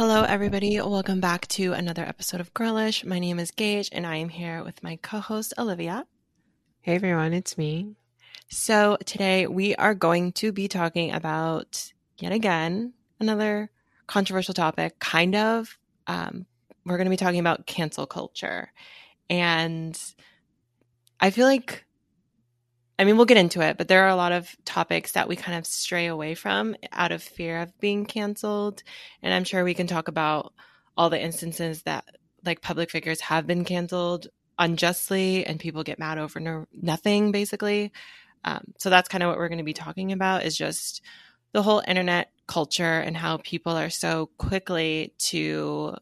Hello, everybody. Welcome back to another episode of Girlish. My name is Gage, and I am here with my co host, Olivia. Hey, everyone, it's me. So, today we are going to be talking about, yet again, another controversial topic, kind of. Um, we're going to be talking about cancel culture. And I feel like I mean, we'll get into it, but there are a lot of topics that we kind of stray away from out of fear of being canceled. And I'm sure we can talk about all the instances that like public figures have been canceled unjustly and people get mad over no, nothing, basically. Um, so that's kind of what we're going to be talking about is just the whole internet culture and how people are so quickly to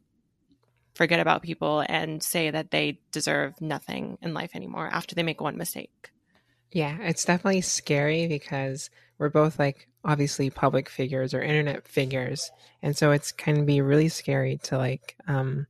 forget about people and say that they deserve nothing in life anymore after they make one mistake. Yeah, it's definitely scary because we're both like obviously public figures or internet figures. And so it's can be really scary to like um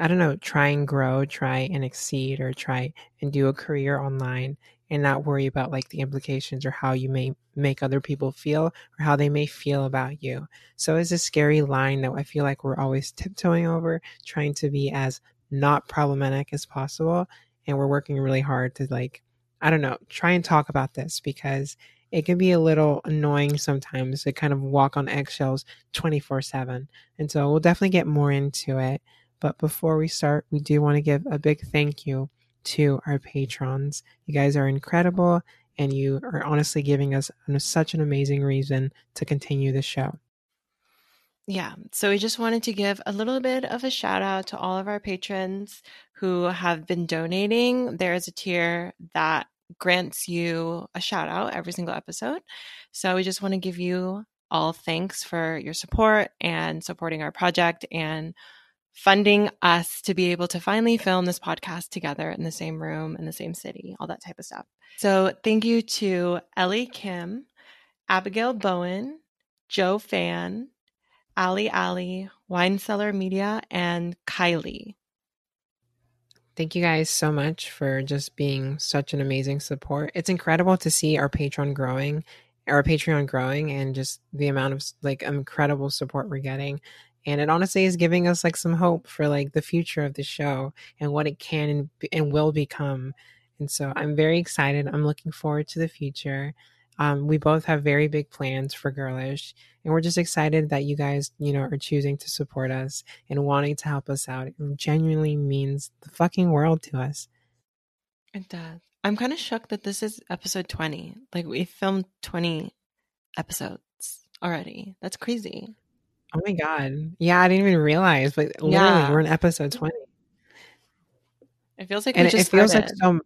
I don't know, try and grow, try and exceed or try and do a career online and not worry about like the implications or how you may make other people feel or how they may feel about you. So it's a scary line that I feel like we're always tiptoeing over, trying to be as not problematic as possible. And we're working really hard to like I don't know, try and talk about this because it can be a little annoying sometimes to kind of walk on eggshells 24 7. And so we'll definitely get more into it. But before we start, we do want to give a big thank you to our patrons. You guys are incredible and you are honestly giving us such an amazing reason to continue the show. Yeah. So we just wanted to give a little bit of a shout out to all of our patrons who have been donating. There is a tier that grants you a shout out every single episode. So we just want to give you all thanks for your support and supporting our project and funding us to be able to finally film this podcast together in the same room in the same city, all that type of stuff. So thank you to Ellie Kim, Abigail Bowen, Joe Fan, Ali Ali, Wine Cellar Media, and Kylie. Thank you guys so much for just being such an amazing support. It's incredible to see our Patreon growing, our Patreon growing, and just the amount of like incredible support we're getting. And it honestly is giving us like some hope for like the future of the show and what it can and, and will become. And so I'm very excited. I'm looking forward to the future. Um, we both have very big plans for Girlish, and we're just excited that you guys, you know, are choosing to support us and wanting to help us out. It genuinely means the fucking world to us. It does. I'm kind of shocked that this is episode 20. Like we filmed 20 episodes already. That's crazy. Oh my god. Yeah, I didn't even realize, but literally yeah. we're in episode 20. It feels like and it, it feels like so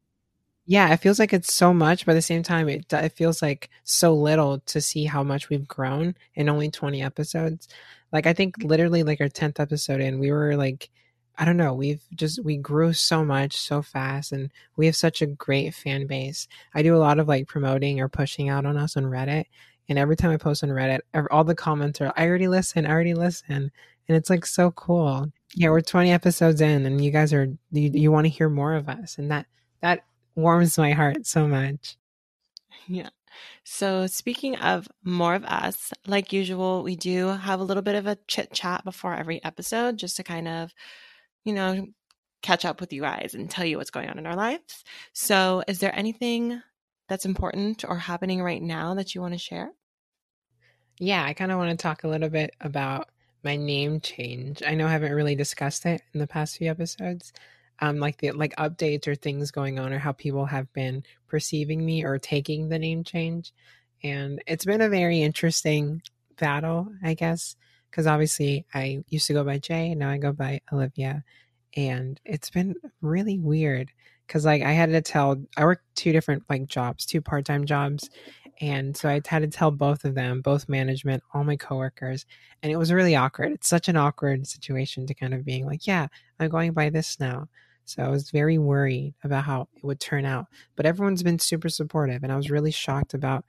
yeah, it feels like it's so much, but at the same time, it it feels like so little to see how much we've grown in only twenty episodes. Like I think literally like our tenth episode and we were like, I don't know, we've just we grew so much so fast, and we have such a great fan base. I do a lot of like promoting or pushing out on us on Reddit, and every time I post on Reddit, all the comments are, "I already listen, I already listen," and it's like so cool. Yeah, we're twenty episodes in, and you guys are you, you want to hear more of us, and that that warms my heart so much. Yeah. So, speaking of more of us, like usual, we do have a little bit of a chit chat before every episode just to kind of, you know, catch up with you guys and tell you what's going on in our lives. So, is there anything that's important or happening right now that you want to share? Yeah, I kind of want to talk a little bit about my name change. I know I haven't really discussed it in the past few episodes, um, like the like updates or things going on or how people have been perceiving me or taking the name change. And it's been a very interesting battle i guess because obviously i used to go by jay now i go by olivia. And it's been really weird because like i had to tell i work two different like jobs two part-time jobs. And so i had to tell both of them both management all my coworkers. And it was really awkward. It's such an awkward situation to kind of being like yeah i'm going by this now so I was very worried about how it would turn out. But everyone's been super supportive, and I was really shocked about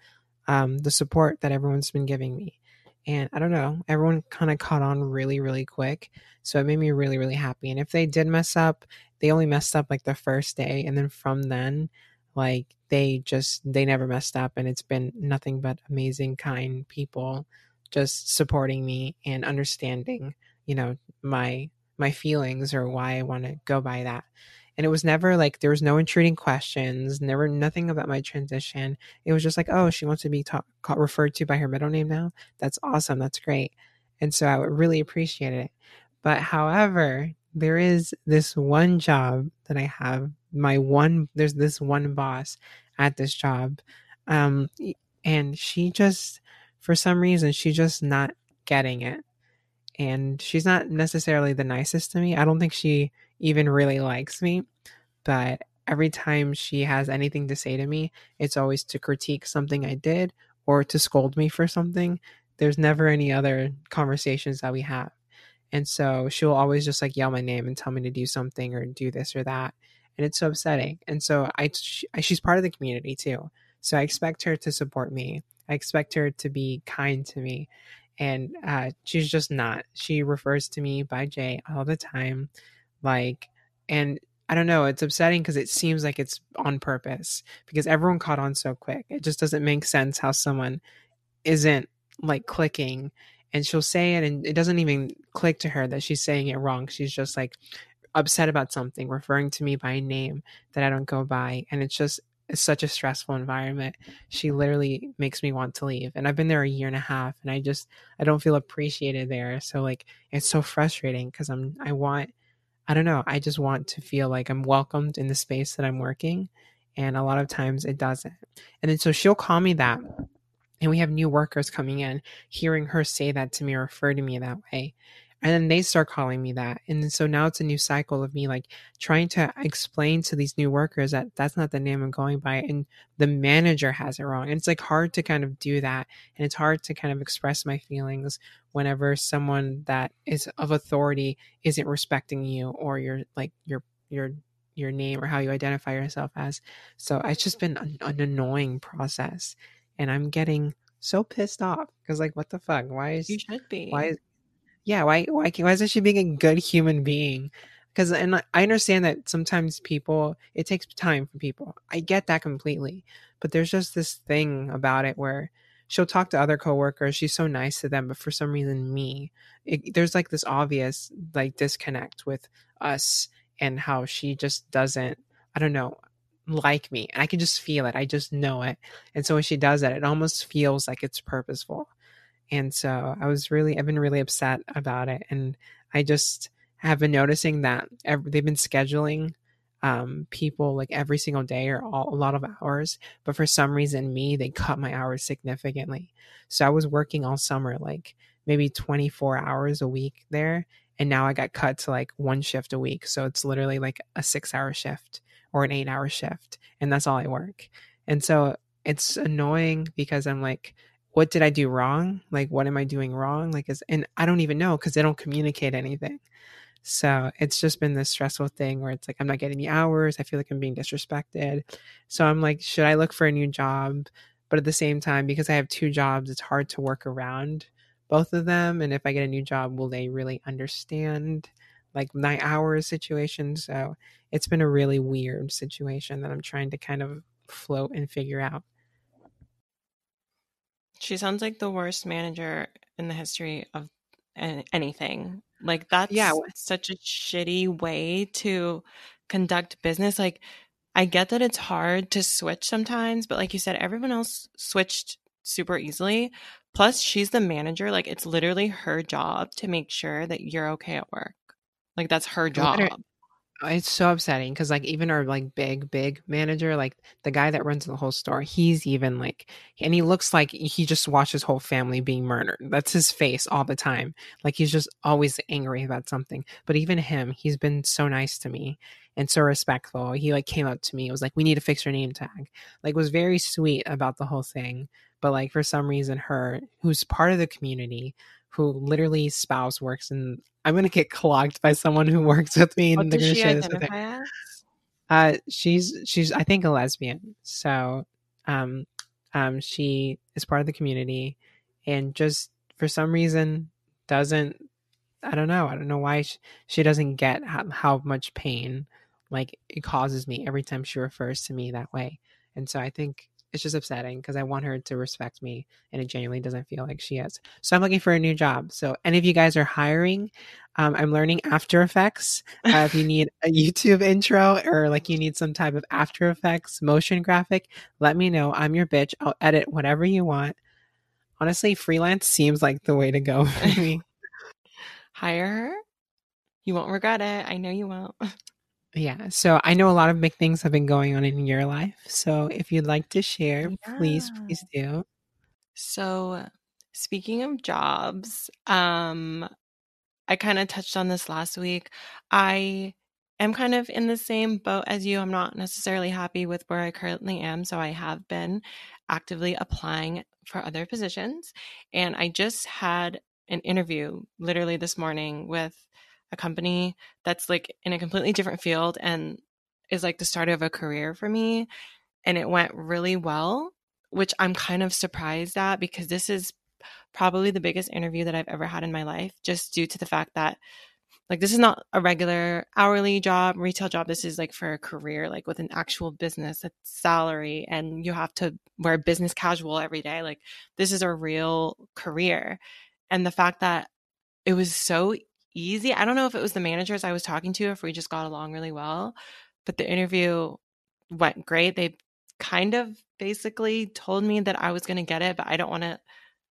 um, the support that everyone's been giving me. And I don't know, everyone kind of caught on really, really quick. So it made me really, really happy. And if they did mess up, they only messed up like the first day. And then from then, like they just, they never messed up. And it's been nothing but amazing, kind people just supporting me and understanding you know, my my feelings or why I want to go by that. And it was never like there was no intruding questions, never nothing about my transition. It was just like, oh, she wants to be referred to by her middle name now. That's awesome. That's great. And so I really appreciate it. But however, there is this one job that I have. My one, there's this one boss at this job. Um, and she just, for some reason, she's just not getting it. And she's not necessarily the nicest to me. I don't think she even really likes me. But every time she has anything to say to me, it's always to critique something I did or to scold me for something. There's never any other conversations that we have. And so she'll always just like yell my name and tell me to do something or do this or that. And it's so upsetting. And so I, she, she's part of the community too. So I expect her to support me. I expect her to be kind to me. And uh, she's just not. She refers to me by Jay all the time. Like, and I don't know, it's upsetting because it seems like it's on purpose because everyone caught on so quick. It just doesn't make sense how someone isn't like clicking and she'll say it and it doesn't even click to her that she's saying it wrong. She's just like upset about something, referring to me by a name that I don't go by. And it's just it's such a stressful environment. She literally makes me want to leave. And I've been there a year and a half and I just I don't feel appreciated there. So like it's so frustrating because I'm I want I don't know, I just want to feel like I'm welcomed in the space that I'm working. And a lot of times it doesn't. And then so she'll call me that and we have new workers coming in, hearing her say that to me refer to me that way. And then they start calling me that. And so now it's a new cycle of me like trying to explain to these new workers that that's not the name I'm going by. And the manager has it wrong. And it's like hard to kind of do that. And it's hard to kind of express my feelings whenever someone that is of authority isn't respecting you or your like your, your, your name or how you identify yourself as. So it's just been an, an annoying process and I'm getting so pissed off because like what the fuck? Why is you should be? Why? Is, yeah. Why? Why? Why isn't she being a good human being? Because and I understand that sometimes people it takes time for people. I get that completely, but there's just this thing about it where she'll talk to other coworkers. She's so nice to them, but for some reason, me, it, there's like this obvious like disconnect with us and how she just doesn't. I don't know like me. And I can just feel it. I just know it. And so when she does that, it almost feels like it's purposeful. And so I was really, I've been really upset about it. And I just have been noticing that every, they've been scheduling um, people like every single day or all, a lot of hours. But for some reason, me, they cut my hours significantly. So I was working all summer, like maybe 24 hours a week there. And now I got cut to like one shift a week. So it's literally like a six hour shift or an eight hour shift and that's all I work. And so it's annoying because I'm like, what did I do wrong? Like, what am I doing wrong? Like, is, and I don't even know because they don't communicate anything. So it's just been this stressful thing where it's like, I'm not getting the hours. I feel like I'm being disrespected. So I'm like, should I look for a new job? But at the same time, because I have two jobs, it's hard to work around both of them. And if I get a new job, will they really understand like my hours situation? So it's been a really weird situation that I'm trying to kind of float and figure out. She sounds like the worst manager in the history of anything. Like that's yeah. such a shitty way to conduct business. Like I get that it's hard to switch sometimes, but like you said, everyone else switched super easily. Plus, she's the manager. Like it's literally her job to make sure that you're okay at work. Like that's her job it's so upsetting because like even our like big big manager like the guy that runs the whole store he's even like and he looks like he just watched his whole family being murdered. That's his face all the time. Like he's just always angry about something. But even him he's been so nice to me and so respectful. He like came up to me it was like we need to fix your name tag. Like was very sweet about the whole thing. But like for some reason her who's part of the community who literally spouse works in I'm gonna get clogged by someone who works with me and they're gonna share this with her. Uh she's she's I think a lesbian. So um um she is part of the community and just for some reason doesn't I don't know. I don't know why she, she doesn't get how, how much pain like it causes me every time she refers to me that way. And so I think it's just upsetting because I want her to respect me and it genuinely doesn't feel like she is. So I'm looking for a new job. So any of you guys are hiring, um, I'm learning After Effects. Uh, if you need a YouTube intro or like you need some type of After Effects motion graphic, let me know. I'm your bitch. I'll edit whatever you want. Honestly, freelance seems like the way to go for me. Hire her. You won't regret it. I know you won't. Yeah. So I know a lot of big things have been going on in your life. So if you'd like to share, Yeah. please, please do. So, speaking of jobs, um, I kind of touched on this last week. I am kind of in the same boat as you. I'm not necessarily happy with where I currently am, so I have been actively applying for other positions. And I just had an interview literally this morning with a company that's like in a completely different field and is like the start of a career for me. And it went really well, which I'm kind of surprised at because this is probably the biggest interview that I've ever had in my life, just due to the fact that like this is not a regular hourly job, retail job. This is like for a career, like with an actual business, a salary, and you have to wear business casual every day. Like this is a real career. And the fact that it was so easy. I don't know if it was the managers I was talking to, if we just got along really well, but the interview went great. They kind of basically told me that I was going to get it, but I don't want to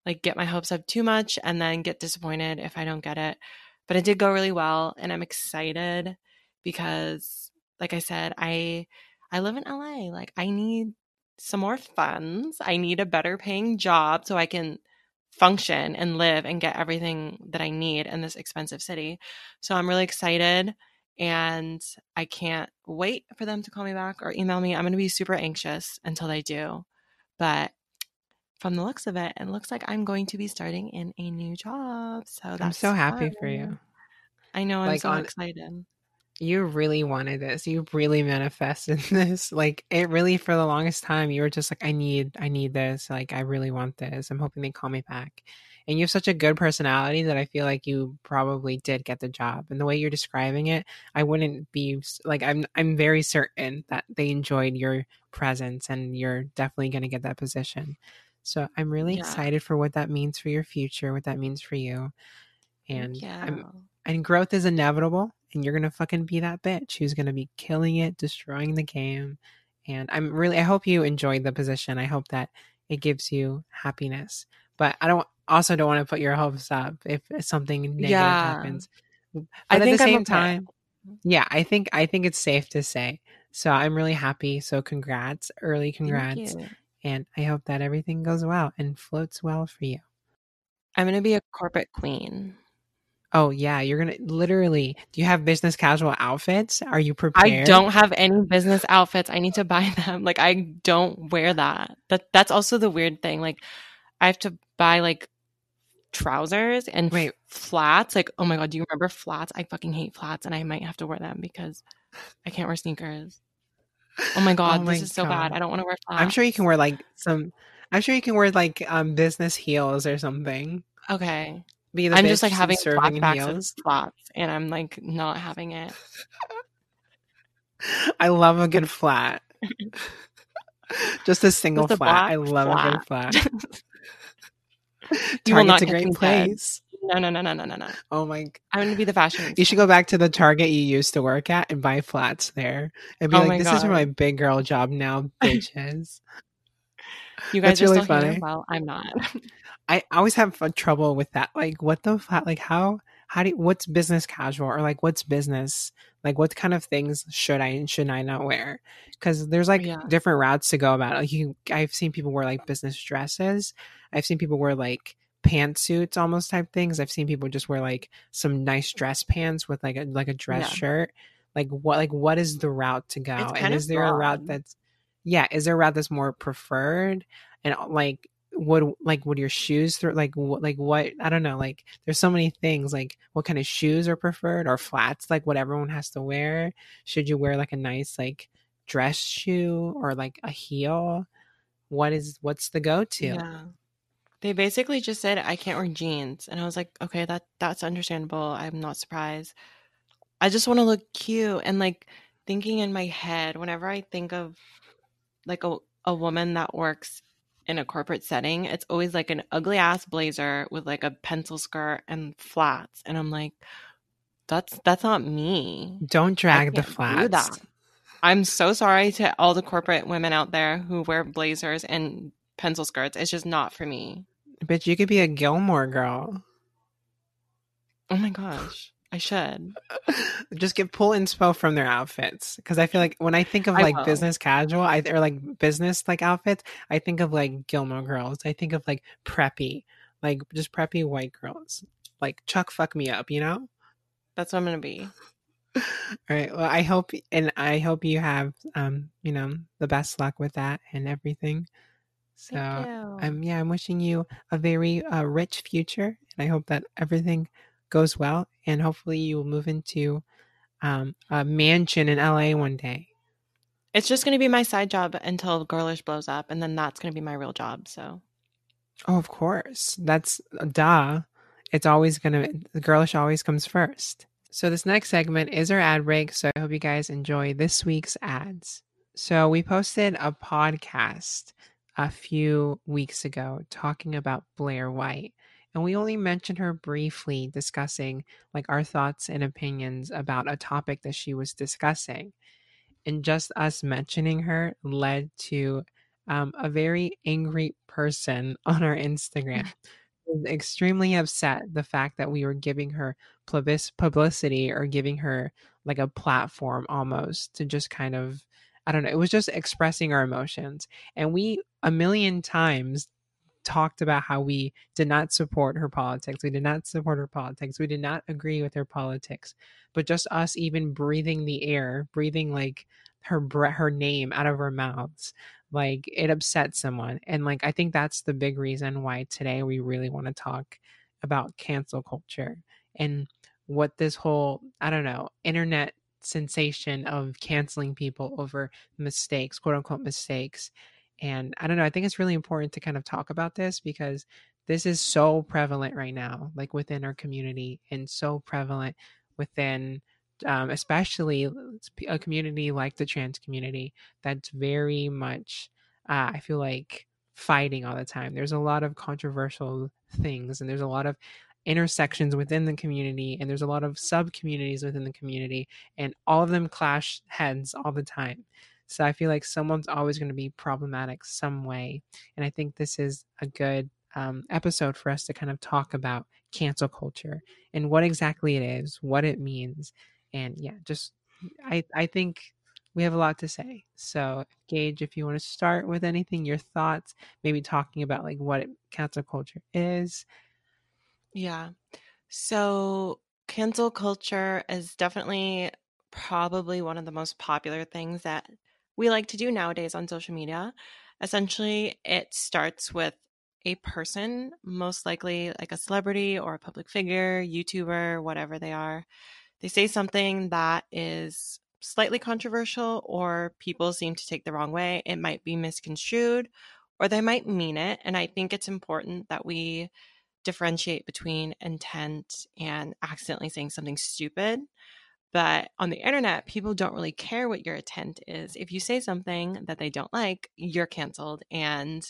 like get my hopes up too much and then get disappointed if I don't get it. But it did go really well and I'm excited because like I said, I I live in LA. Like I need some more funds. I need a better paying job so I can function and live and get everything that I need in this expensive city. So I'm really excited and I can't wait for them to call me back or email me. I'm going to be super anxious until they do. But from the looks of it, it looks like I'm going to be starting in a new job. So that's I'm so happy for you. I know I'm Like, so on- excited. You really wanted this. You really manifested this. Like it really for the longest time you were just like I need I need this. Like I really want this. I'm hoping they call me back. And you have such a good personality that I feel like you probably did get the job. And the way you're describing it, I wouldn't be like I'm I'm very certain that they enjoyed your presence and you're definitely going to get that position. So I'm really Yeah. excited for what that means for your future, what that means for you. And yeah. I'm and growth is inevitable and you're gonna fucking be that bitch who's gonna be killing it destroying the game and i'm really i hope you enjoyed the position. I hope that it gives you happiness but i don't also don't want to put your hopes up if something negative Yeah. happens. But I at think the same time yeah i think i think it's safe to say so i'm really happy so congrats early congrats and i hope that everything goes well and floats well for you. I'm going to be a corporate queen. Oh yeah you're gonna literally do you have business casual outfits are you prepared I don't have any business outfits. I need to buy them. Like I don't wear that. That that's also the weird thing. Like I have to buy like trousers and Wait. flats. Like oh my god, do you remember flats? I fucking hate flats, and I might have to wear them because I can't wear sneakers. Oh my god, Oh my this is so bad. I don't want to wear flats. I'm sure you can wear like some. I'm sure you can wear like um business heels or something. Okay, Be the I'm just like having flashbacks of and I'm like not having it. I love a good flat. Just a single Just a flat. I love a good flat. Do you will not a great place. No, no, no, no, no, no, no. Oh my! I'm gonna be the fashion. You should go back to the Target you used to work at and buy flats there, and be Oh like, "This is God. my big girl job now, bitches." You guys That's are really still here. funny. Well, I'm not. I always have fun trouble with that. Like, what the flat? Like, how? How do? You, what's business casual or like what's business? Like, what kind of things should I and should I not wear? Because there's like Yeah. different routes to go about. it. Like, you, I've seen people wear like business dresses. I've seen people wear like pantsuits, almost type things. I've seen people just wear like some nice dress pants with like a like a dress Yeah. shirt. Like, what? Like, what is the route to go? And is there a route that's yeah? Is there a route that's more preferred? And uh, like, would like would your shoes like what like what I don't know like there's so many things like what kind of shoes are preferred or flats like what everyone has to wear should you wear like a nice like dress shoe or like a heel what is what's the go to Yeah. They basically just said I can't wear jeans, and I was like, okay, that that's understandable. I'm not surprised. I just want to look cute, and like thinking in my head, whenever I think of like a a woman that works in a corporate setting, it's always like an ugly ass blazer with like a pencil skirt and flats. And I'm like, that's that's not me. Don't drag the flats. I'm so sorry to all the corporate women out there who wear blazers and pencil skirts. It's just not for me. But you could be a Gilmore girl. Oh my gosh. I should. Just get pull inspo from their outfits because I feel like when I think of like business casual, I or like business like outfits, I think of like Gilmore Girls. I think of like preppy, like just preppy white girls, like Chuck fuck me up, you know. That's what I'm gonna be. All right. Well, I hope and I hope you have um you know the best luck with that and everything. So I'm yeah I'm wishing you a very uh, rich future and I hope that everything goes well, and hopefully you will move into um, a mansion in LA one day. It's just going to be my side job until Girlish blows up, and then that's going to be my real job. So, oh, of course, that's duh. It's always going to the Girlish always comes first. So this next segment is our ad break. So I hope you guys enjoy this week's ads. So we posted a podcast a few weeks ago talking about Blair White and we only mentioned her briefly discussing like our thoughts and opinions about a topic that she was discussing and just us mentioning her led to um, a very angry person on our instagram was extremely upset the fact that we were giving her publicity or giving her like a platform almost to just kind of I don't know. It was just expressing our emotions. And we a million times talked about how we did not support her politics. We did not support her politics. We did not agree with her politics. But just us even breathing the air, breathing like her her name out of our mouths, like it upset someone. And like I think that's the big reason why today we really want to talk about cancel culture and what this whole I don't know internet sensation of canceling people over mistakes, quote unquote mistakes, and I don't know, I think it's really important to kind of talk about this because this is so prevalent right now, like within our community and so prevalent within um, especially a community like the trans community that's very much uh, i feel like fighting all the time. There's a lot of controversial things and there's a lot of intersections within the community and there's a lot of sub communities within the community and all of them clash heads all the time so I feel like someone's always going to be problematic some way. And I think this is a good um, episode for us to kind of talk about cancel culture and what exactly it is, what it means. And yeah, just I, I think we have a lot to say. So, Gage, if you want to start with anything, your thoughts, maybe talking about like what cancel culture is. Yeah. So, cancel culture is definitely probably one of the most popular things that we like to do nowadays on social media. Essentially, it starts with a person, most likely like a celebrity or a public figure, YouTuber, whatever they are. They say something that is slightly controversial or people seem to take the wrong way. It might be misconstrued or they might mean it. And I think it's important that we differentiate between intent and accidentally saying something stupid. But on the internet, people don't really care what your intent is. If you say something that they don't like, you're canceled and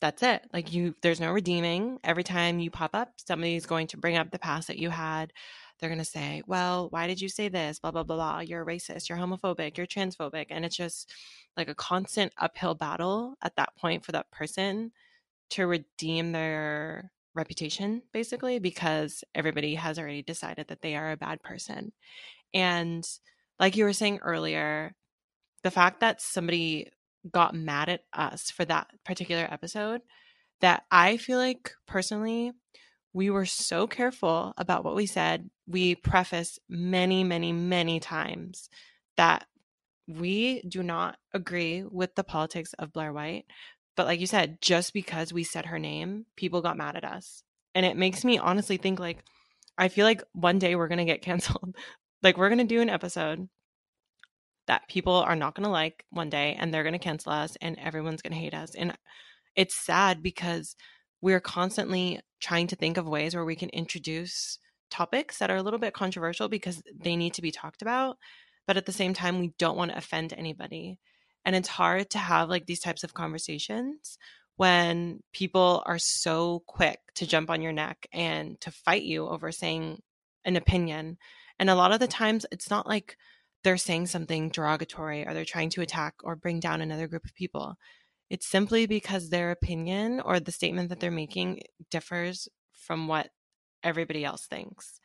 that's it. Like you there's no redeeming. Every time you pop up, somebody's going to bring up the past that you had. They're going to say, "Well, why did you say this? blah blah blah blah. You're racist, you're homophobic, you're transphobic." And it's just like a constant uphill battle at that point for that person to redeem their reputation basically because everybody has already decided that they are a bad person. And like you were saying earlier, the fact that somebody got mad at us for that particular episode that I feel like personally we were so careful about what we said. We preface many, many, many times that we do not agree with the politics of Blair White. But like you said, just because we said her name, people got mad at us. And it makes me honestly think like I feel like one day we're going to get canceled. like we're going to do an episode that people are not going to like one day and they're going to cancel us and everyone's going to hate us. And it's sad because we're constantly trying to think of ways where we can introduce topics that are a little bit controversial because they need to be talked about. But at the same time, we don't want to offend anybody. And it's hard to have like these types of conversations when people are so quick to jump on your neck and to fight you over saying an opinion. And a lot of the mm. times it's not like they're saying something derogatory or they're trying to attack or bring down another group of people. It's simply because their opinion or the statement that they're making differs from what everybody else thinks.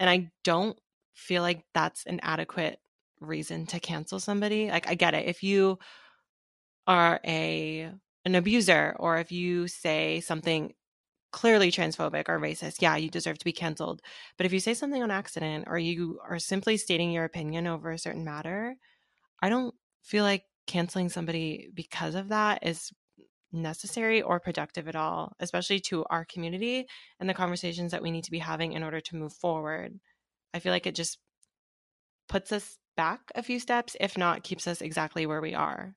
And I don't feel like that's an adequate reason to cancel somebody. Like I get it. If you are a an abuser or if you say something clearly transphobic or racist, yeah, you deserve to be canceled. But if you say something on accident or you are simply stating your opinion over a certain matter, I don't feel like canceling somebody because of that is necessary or productive at all, especially to our community and the conversations that we need to be having in order to move forward. I feel like it just puts us back a few steps, if not keeps us exactly where we are.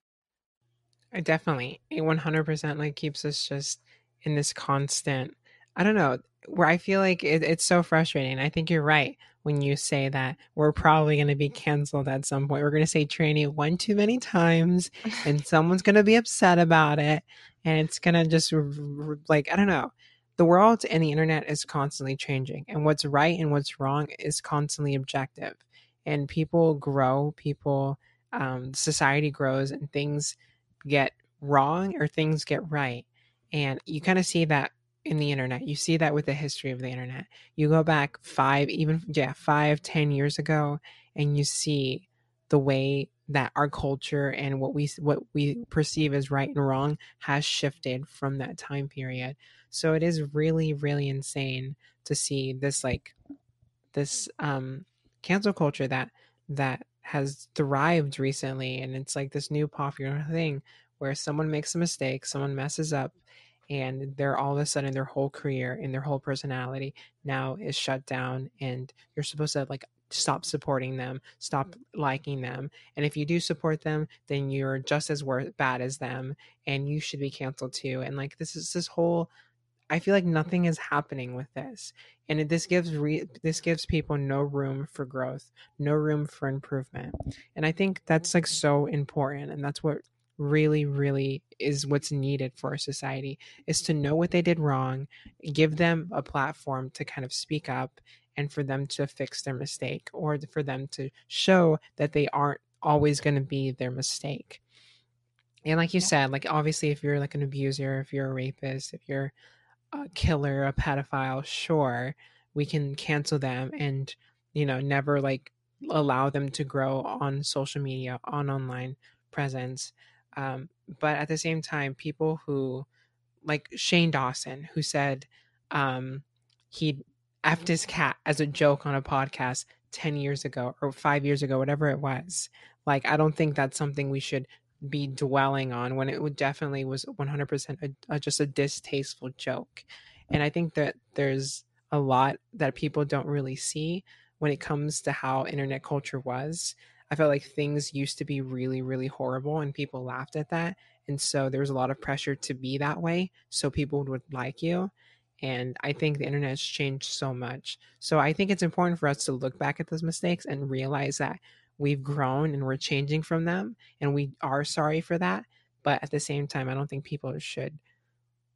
I definitely. It 100% like keeps us just in this constant, I don't know, where I feel like it, it's so frustrating. I think you're right when you say that we're probably going to be canceled at some point. We're going to say tranny one too many times and someone's going to be upset about it. And it's going to just like, I don't know. The world and the internet is constantly changing, and what's right and what's wrong is constantly objective. And people grow, people, um, society grows, and things get wrong or things get right. And you kind of see that in the internet. You see that with the history of the internet. You go back five, even, yeah, five, ten years ago, and you see the way that our culture and what we what we perceive as right and wrong has shifted from that time period. So it is really really insane to see this like this um cancel culture that that has thrived recently and it's like this new popular thing where someone makes a mistake, someone messes up, and they're all of a sudden their whole career and their whole personality now is shut down, and you're supposed to like stop supporting them, stop mm. liking them, and if you do support them, then you're just as worth bad as them, and you should be canceled too. And like this is this whole I feel like nothing is happening with this, and it, this gives re, this gives people no room for growth, no room for improvement, and I think that's like mm-hmm. so important, and that's what really really is what's needed for a society is to know what they did wrong give them a platform to kind of speak up and for them to fix their mistake or for them to show that they aren't always going to be their mistake and like you yeah. said like obviously if you're like an abuser if you're a rapist if you're a killer a pedophile sure we can cancel them and you know never like allow them to grow on social media on online presence um, but at the same time, people who, like Shane Dawson, who said um, he effed his cat as a joke on a podcast 10 years ago or five years ago, whatever it was. Like, I don't think that's something we should be dwelling on when it would definitely was 100% a, a, just a distasteful joke. And I think that there's a lot that people don't really see when it comes to how internet culture was. I felt like things used to be really, really horrible and people laughed at that. And so there was a lot of pressure to be that way so people would like you. And I think the internet has changed so much. So I think it's important for us to look back at those mistakes and realize that we've grown and we're changing from them and we are sorry for that. But at the same time, I don't think people should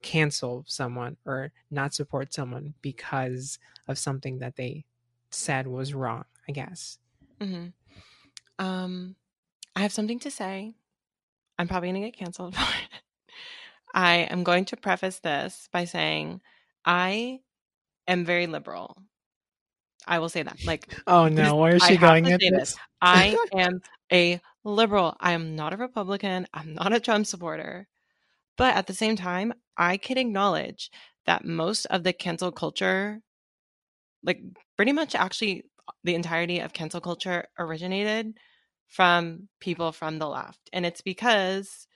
cancel someone or not support someone because of something that they said was wrong, I guess. Mm-hmm. Um, I have something to say. I'm probably going to get canceled for it. I am going to preface this by saying I am very liberal. I will say that. Like, oh no, where is she going at this? this? I am a liberal. I am not a Republican. I'm not a Trump supporter. But at the same time, I can acknowledge that most of the cancel culture, like pretty much actually the entirety of cancel culture originated from people from the left. And it's because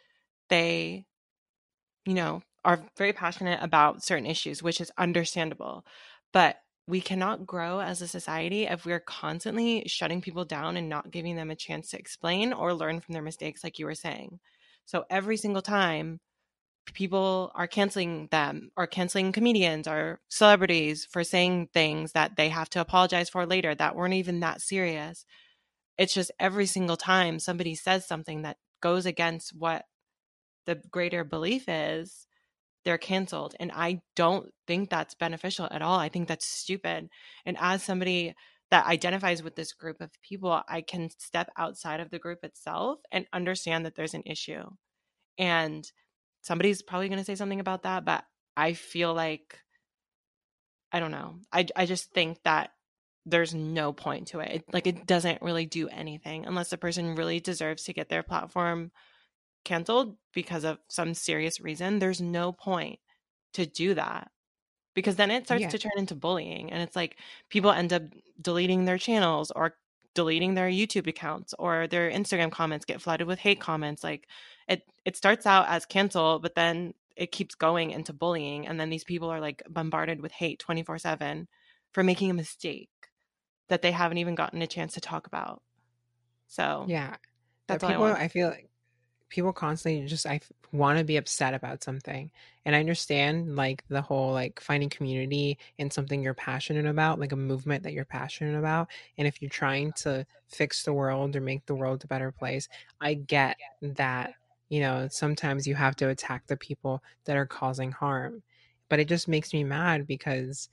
they, you know, are very passionate about certain issues, which is understandable. But we cannot grow as a society if we're constantly shutting people down and not giving them a chance to explain or learn from their mistakes, like you were saying. So every single time people are canceling them or canceling comedians or celebrities for saying things that they have to apologize for later that weren't even that serious it's just every single time somebody says something that goes against what the greater belief is, they're canceled. And I don't think that's beneficial at all. I think that's stupid. And as somebody that identifies with this group of people, I can step outside of the group itself and understand that there's an issue. And somebody's probably going to say something about that, but I feel like I don't know. I I just think that there's no point to it. it. Like it doesn't really do anything unless the person really deserves to get their platform canceled because of some serious reason. There's no point to do that because then it starts yeah. to turn into bullying and it's like people end up deleting their channels or deleting their YouTube accounts or their Instagram comments get flooded with hate comments like it it starts out as cancel but then it keeps going into bullying and then these people are like bombarded with hate 24/7 for making a mistake that they haven't even gotten a chance to talk about. So, yeah. That's people I, I feel like people constantly just I want to be upset about something. And I understand like the whole like finding community in something you're passionate about, like a movement that you're passionate about. And if you're trying to fix the world or make the world a better place, I get that you know, sometimes you have to attack the people that are causing harm. But it just makes me mad because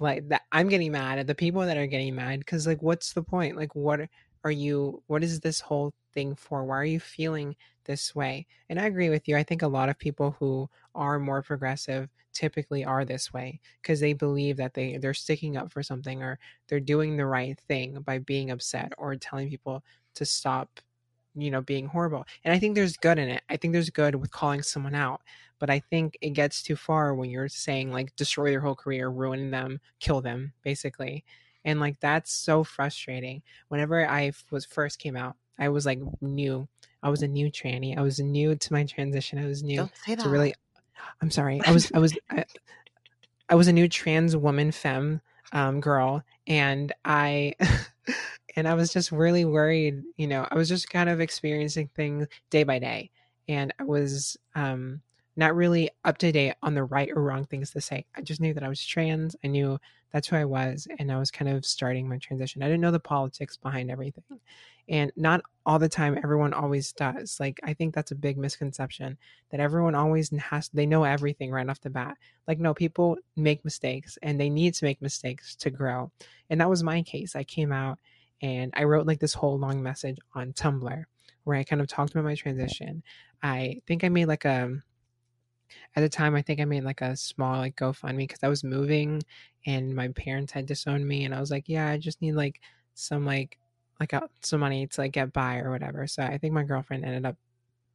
like that I'm getting mad at the people that are getting mad because like what's the point? Like what are you what is this whole thing for? Why are you feeling this way? And I agree with you. I think a lot of people who are more progressive typically are this way because they believe that they they're sticking up for something or they're doing the right thing by being upset or telling people to stop you know being horrible and i think there's good in it i think there's good with calling someone out but i think it gets too far when you're saying like destroy their whole career ruin them kill them basically and like that's so frustrating whenever i was first came out i was like new. I was a new tranny. I was new to my transition. I was new to really i'm sorry. I was i was I, I was a new trans woman femme um, girl and i and I was just really worried. You know, I was just kind of experiencing things day by day, and I was um, not really up to date on the right or wrong things to say. I just knew that I was trans. I knew that's who I was, and I was kind of starting my transition. I didn't know the politics behind everything, and not all the time everyone always does. Like I think that's a big misconception that everyone always has they know everything right off the bat. Like no, people make mistakes, and they need to make mistakes to grow. And that was my case. I came out and I wrote like this whole long message on Tumblr where I kind of talked about my transition. I think I made like a at the time I think I made like a small like GoFundMe because I was moving and my parents had disowned me and I was like, yeah, I just need like some like like uh, some money to like get by or whatever. So I think my girlfriend ended up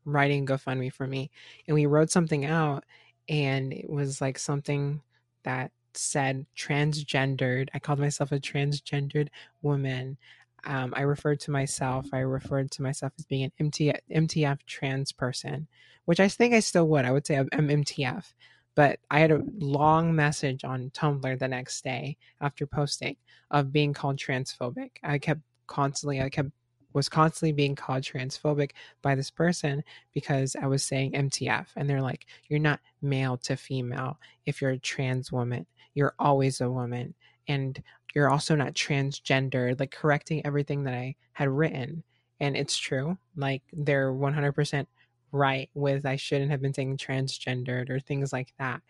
writing GoFundMe for me and we wrote something out and it was like something that said transgendered. I called myself a transgendered woman. Um, I referred to myself, I referred to myself as being an MT, MTF trans person, which I think I still would. I would say I'm MTF. But I had a long message on Tumblr the next day after posting of being called transphobic. I kept constantly, I kept was constantly being called transphobic by this person because I was saying MTF. And they're like, you're not male to female if you're a trans woman you're always a woman and you're also not transgender like correcting everything that i had written and it's true like they're 100% right with i shouldn't have been saying transgendered or things like that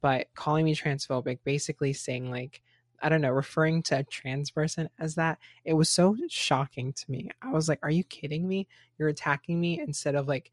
but calling me transphobic basically saying like i don't know referring to a trans person as that it was so shocking to me. I was like are you kidding me? You're attacking me instead of like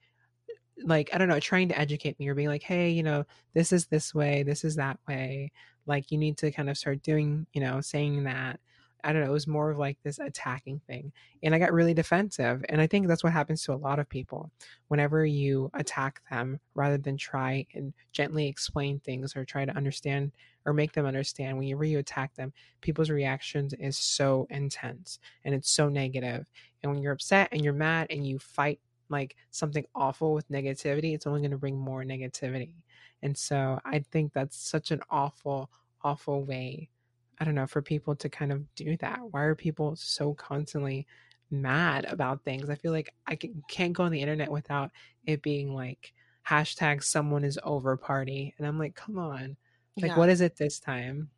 like i don't know trying to educate me or being like hey you know this is this way this is that way like you need to kind of start doing you know saying that. I don't know it was more of like this attacking thing and i got really defensive and i think that's what happens to a lot of people whenever you attack them rather than try and gently explain things or try to understand or make them understand whenever you attack them people's reactions is so intense and it's so negative and when you're upset and you're mad and you fight like something awful with negativity it's only going to bring more negativity and so I think that's such an awful, awful way, I don't know, for people to kind of do that. Why are people so constantly mad about things? I feel like I can, can't go on the internet without it being like hashtag someone is over party. And I'm like, come on. Like, yeah. what is it this time?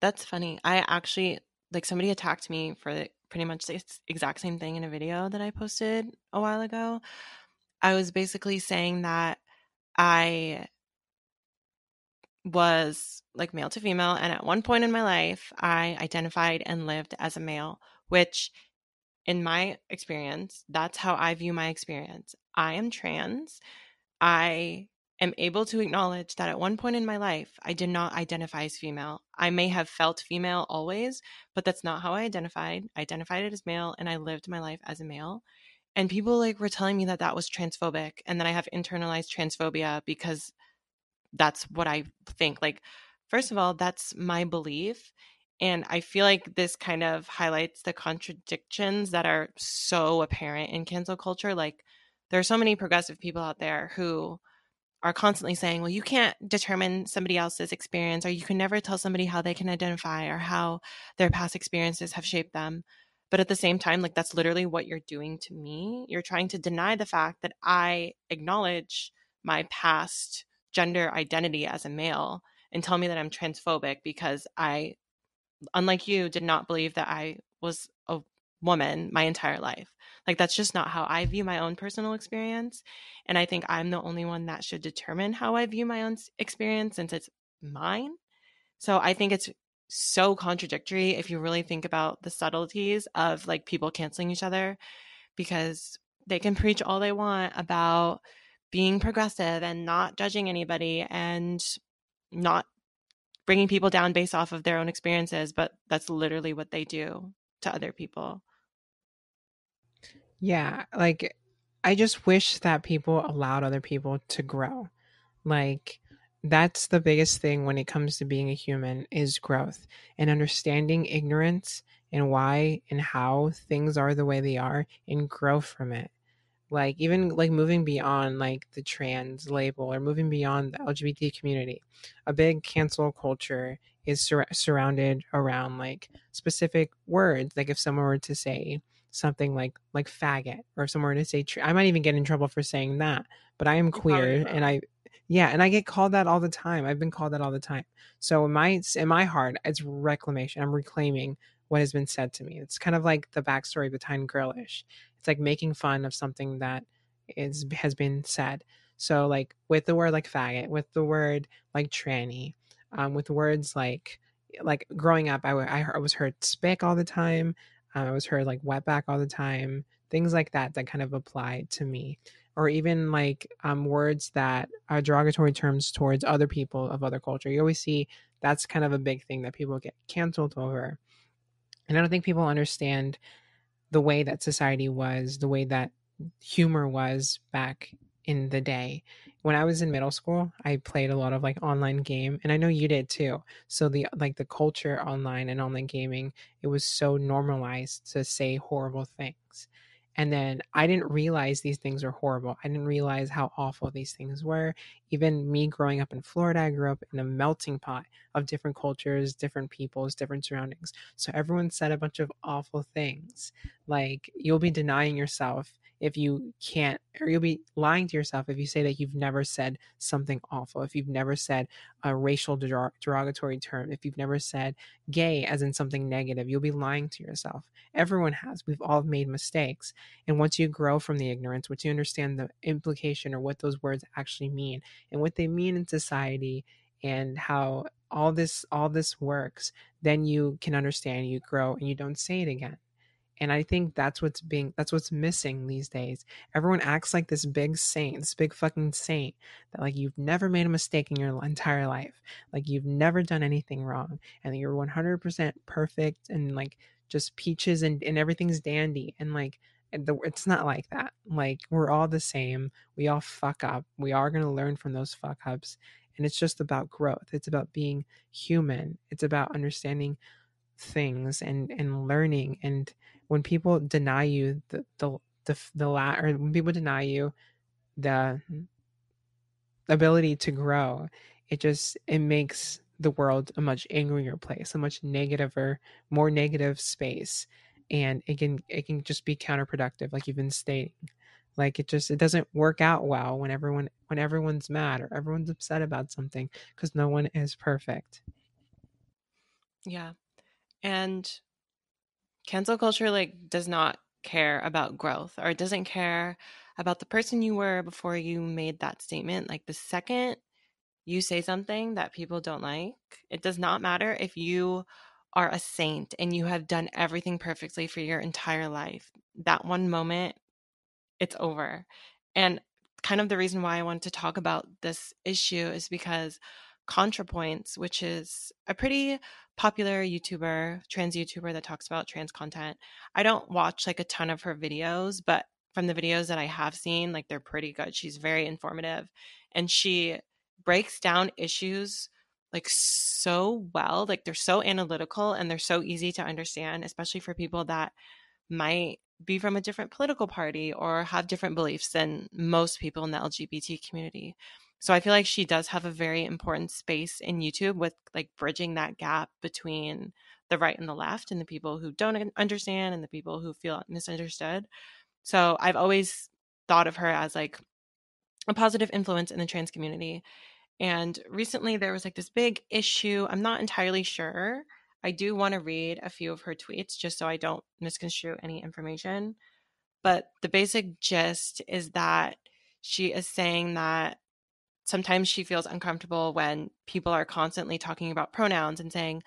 That's funny. I actually like somebody attacked me for pretty much the exact same thing in a video that I posted a while ago. I was basically saying that I was like male to female. And at one point in my life, I identified and lived as a male, which in my experience, that's how I view my experience. I am trans. I am able to acknowledge that at one point in my life, I did not identify as female. I may have felt female always, but that's not how I identified. I identified as male and I lived my life as a male. And people like were telling me that that was transphobic and that I have internalized transphobia because that's what I think. Like, first of all, that's my belief. And I feel like this kind of highlights the contradictions that are so apparent in cancel culture. Like, there are so many progressive people out there who are constantly saying, well, you can't determine somebody else's experience, or you can never tell somebody how they can identify or how their past experiences have shaped them. But at the same time, like that's literally what you're doing to me. You're trying to deny the fact that I acknowledge my past gender identity as a male and tell me that I'm transphobic because I, unlike you, did not believe that I was woman my entire life. Like, that's just not how I view my own personal experience. And I think I'm the only one that should determine how I view my own experience since it's mine. So I think it's so contradictory if you really think about the subtleties of like people canceling each other because they can preach all they want about being progressive and not judging anybody and not bringing people down based off of their own experiences, but that's literally what they do to other people. Yeah, like I just wish that people allowed other people to grow. Like that's the biggest thing when it comes to being a human is growth and understanding ignorance and why and how things are the way they are and grow from it like even like moving beyond like the trans label or moving beyond the lgbt community a big cancel culture is sur- surrounded around like specific words like if someone were to say something like like faggot or someone to say tr- i might even get in trouble for saying that but i am queer and i yeah and i get called that all the time. I've been called that all the time. So in my in my heart it's reclamation. I'm reclaiming what has been said to me. It's kind of like the backstory behind girlish. It's like making fun of something that is has been said. So like with the word like faggot, with the word like tranny, um, with words like like growing up, I, I, I was heard spick all the time. Uh, I was heard like wetback all the time. Things like that that kind of apply to me, or even like um, words that are derogatory terms towards other people of other culture. You always see that's kind of a big thing that people get canceled over, and I don't think people understand the way that society was, the way that humor was back in the day. When I was in middle school, I played a lot of like online game and I know you did too. So the like the culture online and online gaming, it was so normalized to say horrible things. And then I didn't realize these things were horrible. I didn't realize how awful these things were. Even me growing up in Florida, I grew up in a melting pot of different cultures, different peoples, different surroundings. So everyone said a bunch of awful things. Like you'll be denying yourself if you can't, or you'll be lying to yourself if you say that you've never said something awful, if you've never said a racial derogatory term, if you've never said gay as in something negative, you'll be lying to yourself. Everyone has. We've all made mistakes. And once you grow from the ignorance, once you understand the implication or what those words actually mean and what they mean in society and how all this all this works then you can understand you grow and you don't say it again and I think that's what's being that's what's missing these days. Everyone acts like this big saint, this big fucking saint that like you've never made a mistake in your entire life. Like you've never done anything wrong and you're 100% perfect and like just peaches and, and everything's dandy and like it's not like that. Like we're all the same. We all fuck up. We are going to learn from those fuck ups and it's just about growth. It's about being human. It's about understanding things and and learning and when people deny you the the the, the la- or when people deny you the ability to grow it just it makes the world a much angrier place a much or more negative space and it can it can just be counterproductive like you've been stating. Like it just it doesn't work out well when everyone when everyone's mad or everyone's upset about something because no one is perfect. Yeah and cancel culture like does not care about growth or it doesn't care about the person you were before you made that statement. Like the second you say something that people don't like, it does not matter if you are a saint and you have done everything perfectly for your entire life. That one moment, it's over. And kind of the reason why I wanted to talk about this issue is because ContraPoints, which is a pretty popular YouTuber, trans YouTuber that talks about trans content. I don't watch like a ton of her videos, but from the videos that I have seen, like they're pretty good. She's very informative and she breaks down issues like so well. Like they're so analytical and they're so easy to understand, especially for people that might be from a different political party or have different beliefs than most people in the LGBT community. So I feel like she does have a very important space in YouTube with like bridging that gap between the right and the left and the people who don't understand and the people who feel misunderstood. So I've always thought of her as like a positive influence in the trans community. And recently there was like this big issue. I'm not entirely sure. I do want to read a few of her tweets just so I don't misconstrue any information. But the basic gist is that she is saying that sometimes she feels uncomfortable when people are constantly talking about pronouns and saying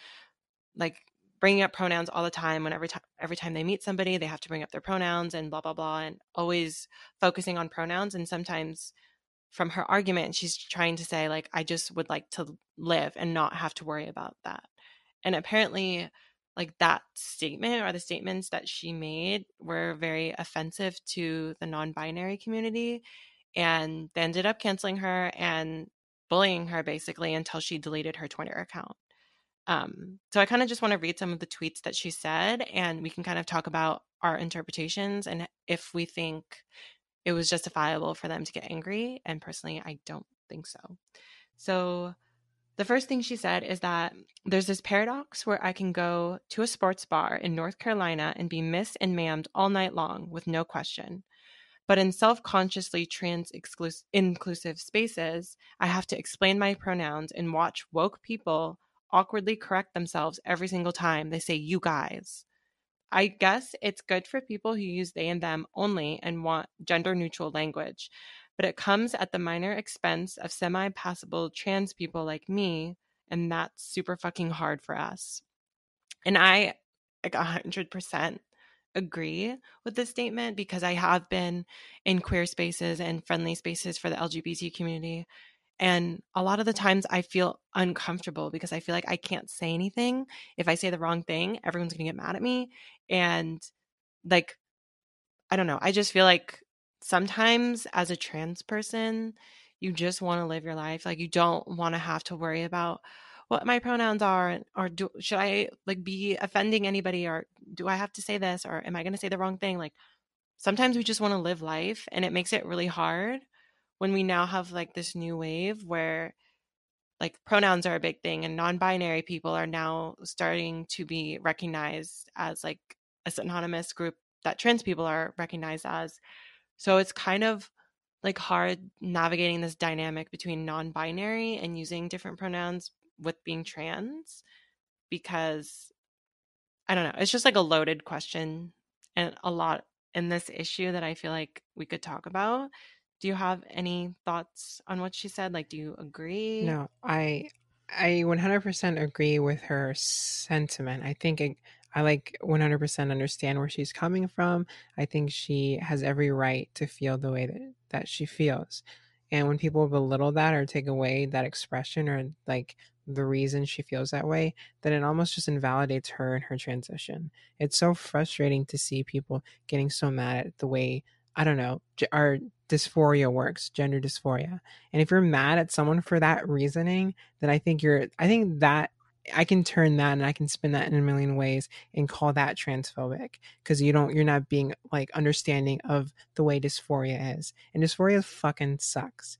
like bringing up pronouns all the time when every time every time they meet somebody they have to bring up their pronouns and blah blah blah and always focusing on pronouns. And sometimes from her argument she's trying to say like i just would like to live and not have to worry about that. And apparently like that statement or the statements that she made were very offensive to the non-binary community and they ended up canceling her and bullying her basically until she deleted her Twitter account. Um, so I kind of just want to read some of the tweets that she said, and we can kind of talk about our interpretations and if we think it was justifiable for them to get angry. And personally, I don't think so. So the first thing she said is that there's this paradox where I can go to a sports bar in North Carolina and be missed and mammed all night long with no question. But in self consciously trans inclusive spaces, I have to explain my pronouns and watch woke people awkwardly correct themselves every single time they say you guys. I guess it's good for people who use they and them only and want gender neutral language, but it comes at the minor expense of semi passable trans people like me, and that's super fucking hard for us. And I like 100% agree with this statement because I have been in queer spaces and friendly spaces for the LGBT community. And a lot of the times I feel uncomfortable because I feel like I can't say anything. If I say the wrong thing, everyone's going to get mad at me. And like, I don't know. I just feel like sometimes as a trans person, you just want to live your life. Like, you don't want to have to worry about, what my pronouns are or do should i like be offending anybody or do i have to say this or am i going to say the wrong thing? Like sometimes we just want to live life and it makes it really hard when we now have like this new wave where like pronouns are a big thing and non-binary people are now starting to be recognized as like a synonymous group that trans people are recognized as. So it's kind of like hard navigating this dynamic between non-binary and using different pronouns with being trans because I don't know, it's just like a loaded question and a lot in this issue that I feel like we could talk about. Do you have any thoughts on what she said? Like do you agree? No, I I 100% agree with her sentiment. I think it, I like 100% understand where she's coming from. I think she has every right to feel the way that, that she feels. And when people belittle that or take away that expression or like the reason she feels that way, then it almost just invalidates her and her transition. It's so frustrating to see people getting so mad at the way, I don't know, our dysphoria works, gender dysphoria. And if you're mad at someone for that reasoning, then I think you're, I think that I can turn that and I can spin that in a million ways and call that transphobic because you don't you're not being like understanding of the way dysphoria is. And dysphoria fucking sucks.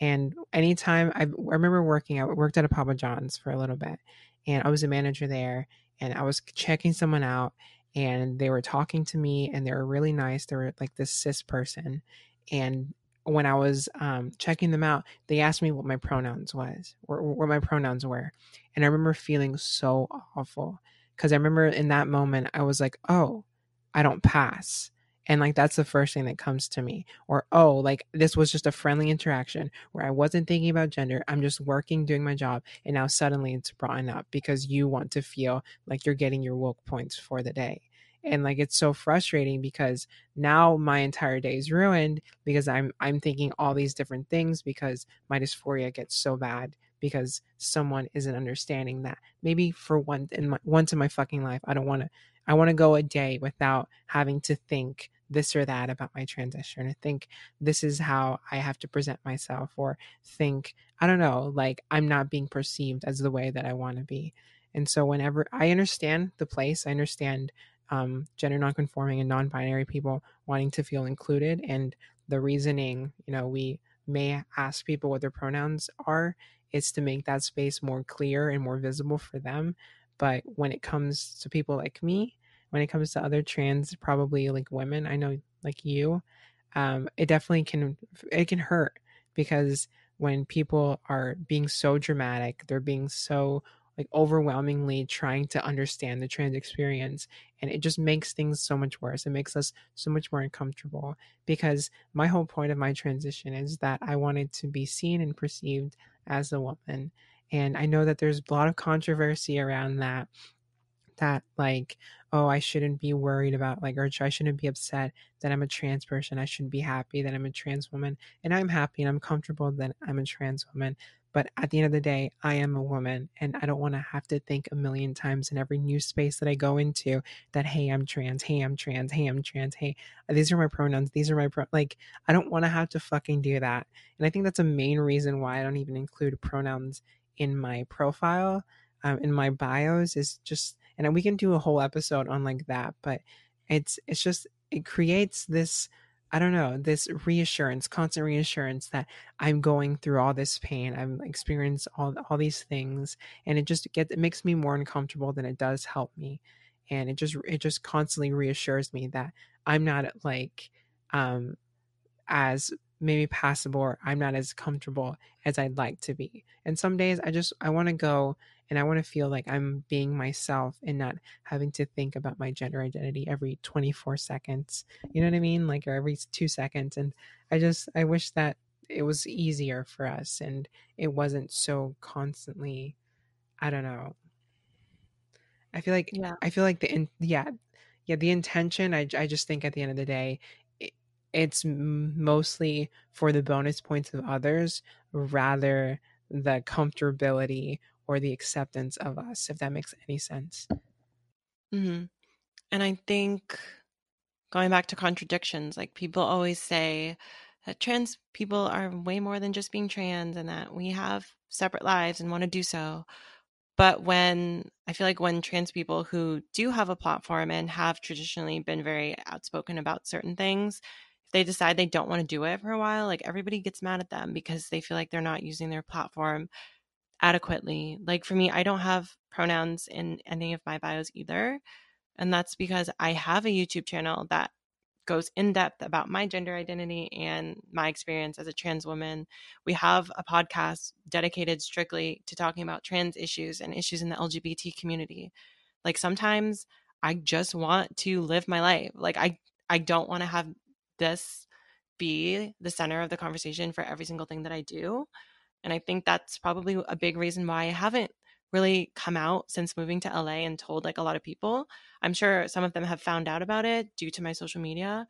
And anytime I, I remember working, I worked at a Papa John's for a little bit, and I was a manager there, and I was checking someone out, and they were talking to me, and they were really nice. They were like this cis person, and when I was um, checking them out, they asked me what my pronouns was, or what my pronouns were, and I remember feeling so awful because I remember in that moment I was like, "Oh, I don't pass." And like that's the first thing that comes to me. Or oh, like this was just a friendly interaction where I wasn't thinking about gender. I'm just working, doing my job, and now suddenly it's brought up because you want to feel like you're getting your woke points for the day and like it's so frustrating because now my entire day is ruined because i'm i'm thinking all these different things because my dysphoria gets so bad because someone isn't understanding that maybe for one in my once in my fucking life i don't want to i want to go a day without having to think this or that about my transition I think this is how i have to present myself or think i don't know like i'm not being perceived as the way that i want to be. And so whenever i understand the place i understand um, gender nonconforming and non-binary people wanting to feel included and the reasoning you know we may ask people what their pronouns are is to make that space more clear and more visible for them. But when it comes to people like me when it comes to other trans probably like women i know like you um, it definitely can it can hurt because when people are being so dramatic they're being so like overwhelmingly trying to understand the trans experience and it just makes things so much worse. It makes us so much more uncomfortable because my whole point of my transition is that i wanted to be seen and perceived as a woman and i know that there's a lot of controversy around that that like oh i shouldn't be worried about like or i shouldn't be upset that i'm a trans person. I shouldn't be happy that i'm a trans woman. And i'm happy and i'm comfortable that i'm a trans woman but at the end of the day, I am a woman and I don't want to have to think a million times in every new space that I go into that, hey, I'm trans, hey, I'm trans, hey, I'm trans, hey, these are my pronouns, these are my pro like I don't want to have to fucking do that. And I think that's a main reason why I don't even include pronouns in my profile, um, in my bios is just and we can do a whole episode on like that, but it's it's just it creates this I don't know, this reassurance, constant reassurance that I'm going through all this pain. I'm experiencing all all these things, and it just gets it makes me more uncomfortable than it does help me, and it just it just constantly reassures me that I'm not like um as maybe passable or I'm not as comfortable as I'd like to be. And some days I just I want to go and I want to feel like I'm being myself and not having to think about my gender identity every 24 seconds. You know what I mean? Like or every 2 seconds and I just I wish that it was easier for us and it wasn't so constantly I don't know. I feel like yeah. I feel like the in, yeah yeah the intention I I just think at the end of the day it's mostly for the bonus points of others rather the comfortability or the acceptance of us if that makes any sense mm-hmm. and i think going back to contradictions like people always say that trans people are way more than just being trans and that we have separate lives and want to do so but when i feel like when trans people who do have a platform and have traditionally been very outspoken about certain things if they decide they don't want to do it for a while, like everybody gets mad at them because they feel like they're not using their platform adequately. Like for me, I don't have pronouns in any of my bios either. And that's because I have a YouTube channel that goes in depth about my gender identity and my experience as a trans woman. We have a podcast dedicated strictly to talking about trans issues and issues in the LGBT community. Like sometimes I just want to live my life. Like I I don't want to have this be the center of the conversation for every single thing that I do. And I think that's probably a big reason why I haven't really come out since moving to LA and told like a lot of people. I'm sure some of them have found out about it due to my social media,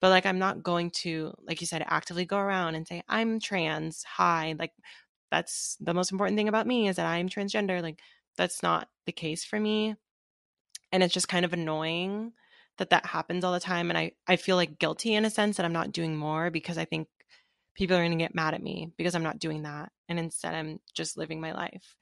but like I'm not going to, like you said, actively go around and say, I'm trans. Hi. Like that's the most important thing about me is that I'm transgender. Like that's not the case for me. And it's just kind of annoying that that happens all the time and I I feel like guilty in a sense that I'm not doing more because I think people are going to get mad at me because I'm not doing that and instead I'm just living my life.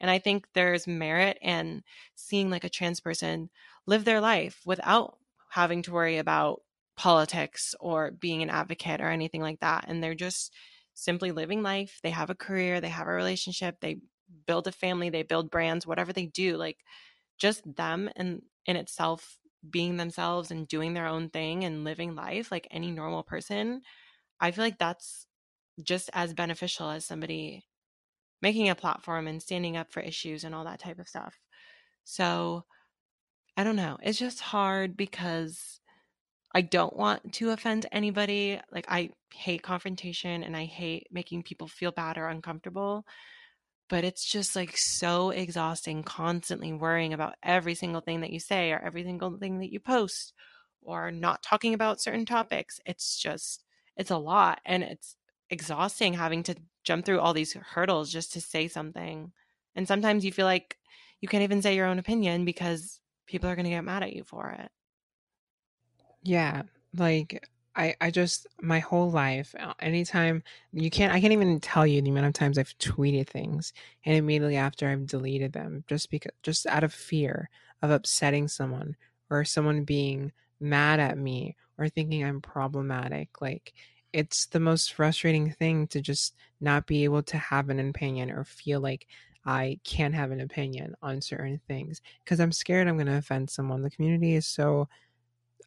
And I think there's merit in seeing like a trans person live their life without having to worry about politics or being an advocate or anything like that and they're just simply living life. They have a career, they have a relationship, they build a family, they build brands, whatever they do, like just them and in itself being themselves and doing their own thing and living life like any normal person, I feel like that's just as beneficial as somebody making a platform and standing up for issues and all that type of stuff. So I don't know. It's just hard because I don't want to offend anybody. Like, I hate confrontation and I hate making people feel bad or uncomfortable. But it's just like so exhausting constantly worrying about every single thing that you say or every single thing that you post or not talking about certain topics. It's just, it's a lot. And it's exhausting having to jump through all these hurdles just to say something. And sometimes you feel like you can't even say your own opinion because people are going to get mad at you for it. Yeah, like I I just my whole life anytime you can't I can't even tell you the amount of times I've tweeted things and immediately after I've deleted them just because just out of fear of upsetting someone or someone being mad at me or thinking I'm problematic like it's the most frustrating thing to just not be able to have an opinion or feel like I can't have an opinion on certain things because I'm scared I'm going to offend someone. The community is so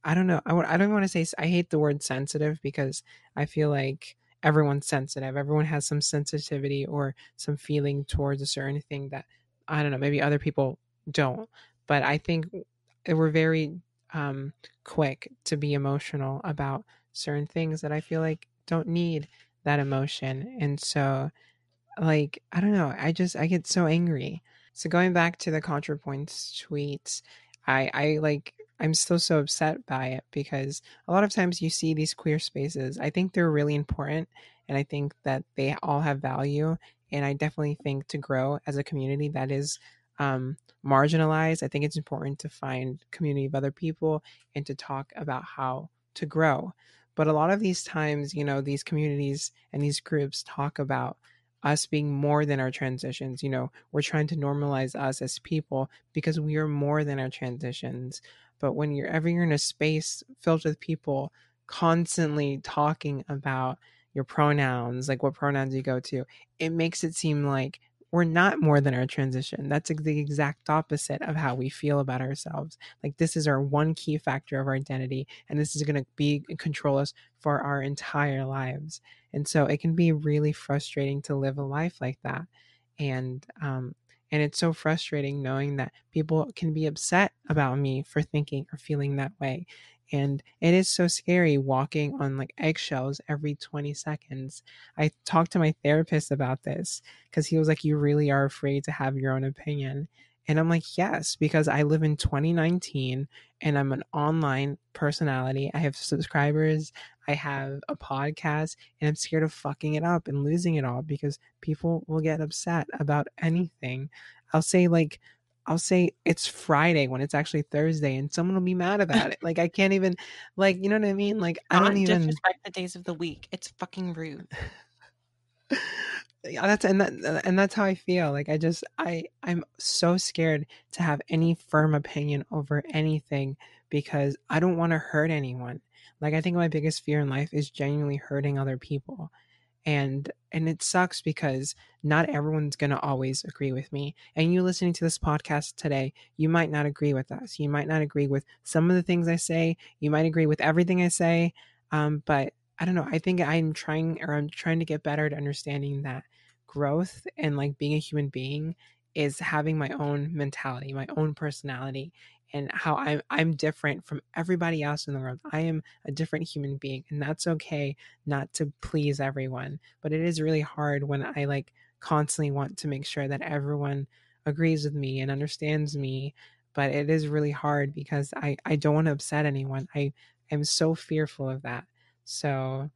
I don't know. I, I don't want to say I hate the word sensitive because I feel like everyone's sensitive. Everyone has some sensitivity or some feeling towards a certain thing that I don't know. Maybe other people don't. But I think we're very um, quick to be emotional about certain things that I feel like don't need that emotion. And so, like, I don't know. I just I get so angry. So going back to the ContraPoints tweets, I I like I'm still so upset by it because a lot of times you see these queer spaces. I think they're really important and I think that they all have value. And I definitely think to grow as a community that is um, marginalized, I think it's important to find community of other people and to talk about how to grow. But a lot of these times, you know, these communities and these groups talk about us being more than our transitions. You know, we're trying to normalize us as people because we are more than our transitions. But when you're ever you're in a space filled with people constantly talking about your pronouns, like what pronouns you go to, it makes it seem like we're not more than our transition. That's the exact opposite of how we feel about ourselves. Like this is our one key factor of our identity, and this is going to be control us for our entire lives. And so it can be really frustrating to live a life like that. And um, and it's so frustrating knowing that people can be upset about me for thinking or feeling that way. And it is so scary walking on like eggshells every 20 seconds. I talked to my therapist about this because he was like, You really are afraid to have your own opinion. And I'm like, Yes, because I live in 2019 and I'm an online personality. I have subscribers, I have a podcast, and I'm scared of fucking it up and losing it all because people will get upset about anything. I'll say, like, I'll say it's Friday when it's actually Thursday, and someone will be mad about it. Like I can't even, like you know what I mean? Like I don't even respect the days of the week. It's fucking rude. yeah, that's and that uh, and that's how I feel. Like I just I I'm so scared to have any firm opinion over anything because I don't want to hurt anyone. Like I think my biggest fear in life is genuinely hurting other people. And and it sucks because not everyone's going to always agree with me. And you listening to this podcast today, you might not agree with us. You might not agree with some of the things I say. You might agree with everything I say. Um, but I don't know. I think I'm trying or I'm trying to get better at understanding that growth and like being a human being is having my own mentality, my own personality, and how I'm I'm different from everybody else in the world. I am a different human being, and that's okay not to please everyone. But it is really hard when I like constantly want to make sure that everyone agrees with me and understands me. But it is really hard because I I don't want to upset anyone. I am so fearful of that. So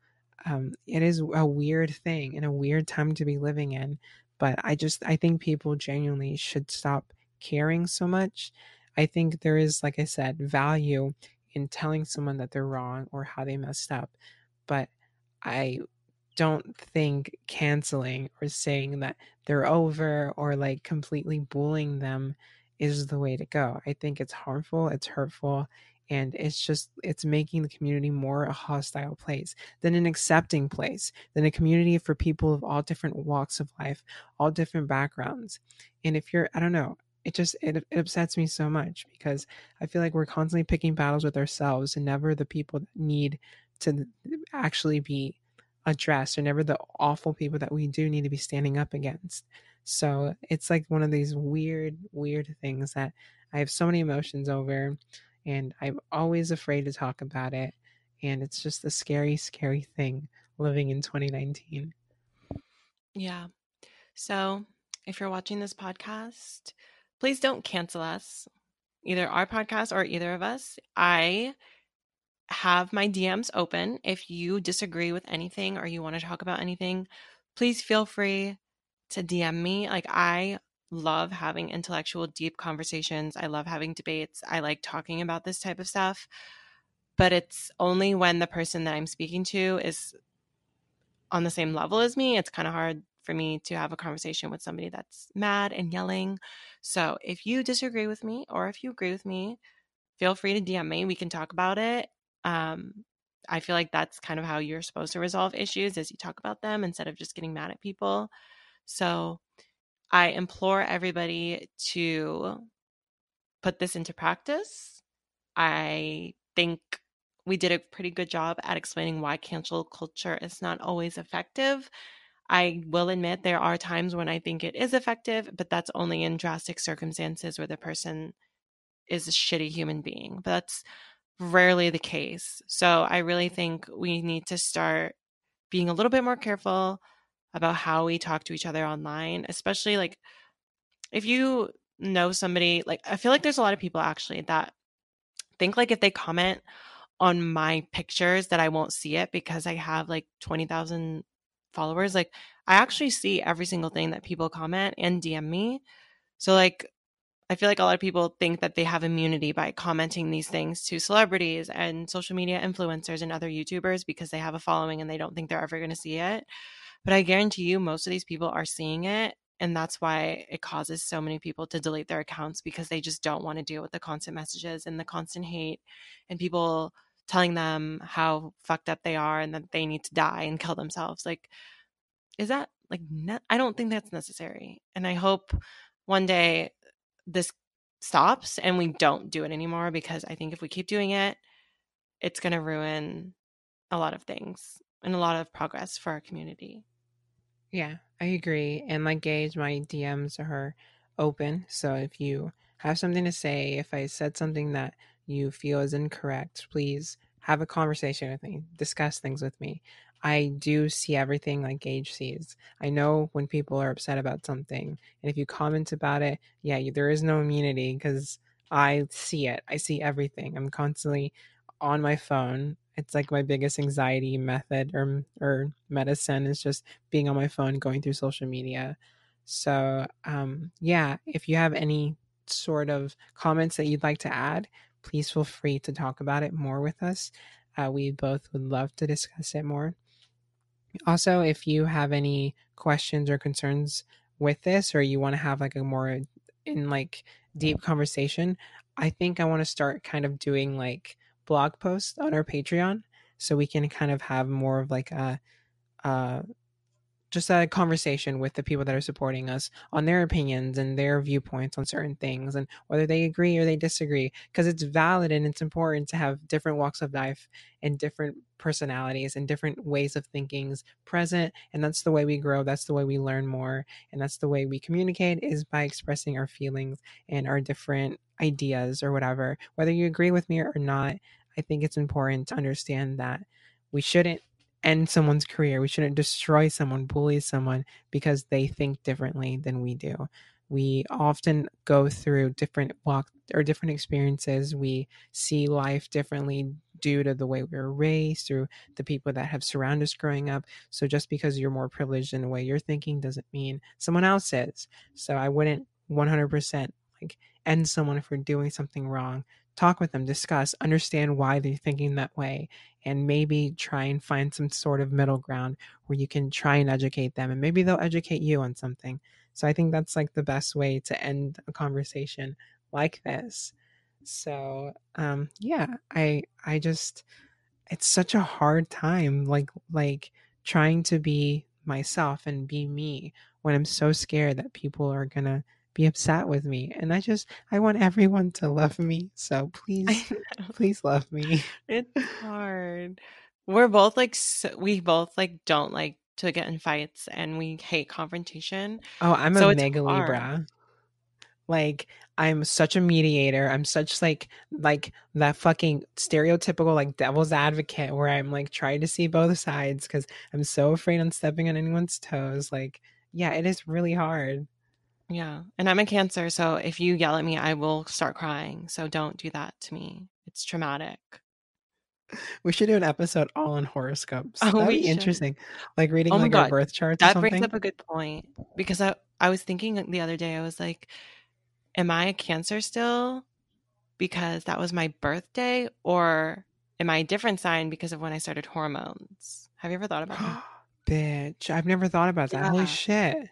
um, it is a weird thing and a weird time to be living in. But I just I think people genuinely should stop caring so much I think there is, like I said, value in telling someone that they're wrong or how they messed up. But I don't think canceling or saying that they're over or like completely bullying them is the way to go. I think it's harmful, it's hurtful, and it's just it's making the community more a hostile place than an accepting place, than a community for people of all different walks of life, all different backgrounds. And if you're I don't know, it just it, it upsets me so much because i feel like we're constantly picking battles with ourselves and never the people that need to actually be addressed or never the awful people that we do need to be standing up against so it's like one of these weird weird things that I have so many emotions over, and I'm always afraid to talk about it. And it's just a scary, scary thing living in 2019. Yeah. So if you're watching this podcast, please don't cancel us, either our podcast or either of us. I have my DMs open. If you disagree with anything or you want to talk about anything, please feel free to DM me. Like, I love having intellectual, deep conversations. I love having debates. I like talking about this type of stuff. But it's only when the person that I'm speaking to is on the same level as me. It's kind of hard for me to have a conversation with somebody that's mad and yelling. So if you disagree with me or if you agree with me, feel free to DM me. We can talk about it. Um, I feel like that's kind of how you're supposed to resolve issues is you talk about them instead of just getting mad at people. So I implore everybody to put this into practice. I think we did a pretty good job at explaining why cancel culture is not always effective. I will admit there are times when I think it is effective, but that's only in drastic circumstances where the person is a shitty human being. But that's rarely the case. So I really think we need to start being a little bit more careful about how we talk to each other online, especially like if you know somebody, like I feel like there's a lot of people actually that think like if they comment on my pictures that I won't see it because I have like 20,000 followers. Like I actually see every single thing that people comment and DM me. So like I feel like a lot of people think that they have immunity by commenting these things to celebrities and social media influencers and other YouTubers because they have a following and they don't think they're ever going to see it. But I guarantee you, most of these people are seeing it. And that's why it causes so many people to delete their accounts because they just don't want to deal with the constant messages and the constant hate and people telling them how fucked up they are and that they need to die and kill themselves. Like, is that like, ne- I don't think that's necessary. And I hope one day this stops and we don't do it anymore because I think if we keep doing it, it's going to ruin a lot of things and a lot of progress for our community. Yeah, I agree. And like Gage, my DMs are open. So if you have something to say, if I said something that you feel is incorrect, please have a conversation with me, discuss things with me. I do see everything like Gage sees. I know when people are upset about something, and if you comment about it, yeah, there is no immunity because I see it. I see everything. I'm constantly on my phone. It's like my biggest anxiety method or or medicine is just being on my phone, going through social media. So, um, yeah, if you have any sort of comments that you'd like to add, please feel free to talk about it more with us. Uh, we both would love to discuss it more. Also, if you have any questions or concerns with this, or you want to have like a more in like deep conversation, I think I want to start kind of doing like blog posts on our Patreon so we can kind of have more of like a, a just a conversation with the people that are supporting us on their opinions and their viewpoints on certain things and whether they agree or they disagree because it's valid and it's important to have different walks of life and different personalities and different ways of thinkings present. And that's the way we grow that's the way we learn more and that's the way we communicate is by expressing our feelings and our different ideas or whatever. Whether you agree with me or not i think it's important to understand that we shouldn't end someone's career. We shouldn't destroy someone, bully someone because they think differently than we do. We often go through different walk or different experiences. We see life differently due to the way we were raised, through the people that have surrounded us growing up. So just because you're more privileged in the way you're thinking doesn't mean someone else is. So I wouldn't 100% like end someone for doing something wrong talk with them, discuss, understand why they're thinking that way, and maybe try and find some sort of middle ground where you can try and educate them and maybe they'll educate you on something. So I think that's like the best way to end a conversation like this. So um yeah, I I just it's such a hard time like like trying to be myself and be me when I'm so scared that people are going to be upset with me. And I just I want everyone to love me. So please please love me. It's hard. We're both like so, we both like don't like to get in fights and we hate confrontation. Oh, I'm so a mega Libra. Like I'm such a mediator. I'm such like like that fucking stereotypical like devil's advocate where I'm like trying to see both sides because I'm so afraid on stepping on anyone's toes. Like, yeah, it is really hard. Yeah. And I'm a cancer, so if you yell at me, I will start crying. So don't do that to me. It's traumatic. We should do an episode all on horoscopes. Oh, That'd be should. interesting. Like reading Oh like our birth charts or That brings up a good point because I I was thinking the other day I was like am I a cancer still because that was my birthday or am I a different sign because of when I started hormones? Have you ever thought about that? Bitch, I've never thought about that. Holy shit.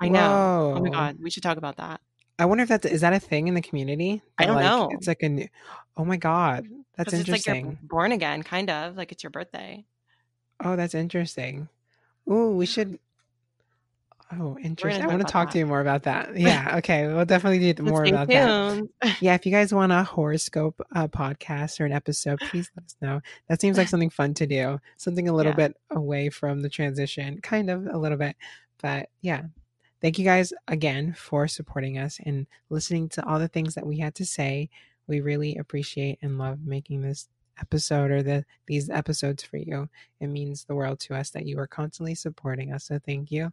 I know. Oh my god, we should talk about that. I wonder if that's is that a thing in the community? I don't like, know. It's like a new. Oh my god, that's it's like you're interesting. born again, kind of like it's your birthday. oh, that's interesting. Ooh, we should. Oh, interesting. I want to talk that. to you more about that. Yeah. Okay. We'll definitely do more about that. Yeah. If you guys want a horoscope uh, podcast or an episode, please let us know. That seems like something fun to do. Something a little Yeah. bit away from the transition, kind of a little bit. But yeah. Thank you guys again for supporting us and listening to all the things that we had to say. We really appreciate and love making this episode or the these episodes for you. It means the world to us that you are constantly supporting us. So thank you.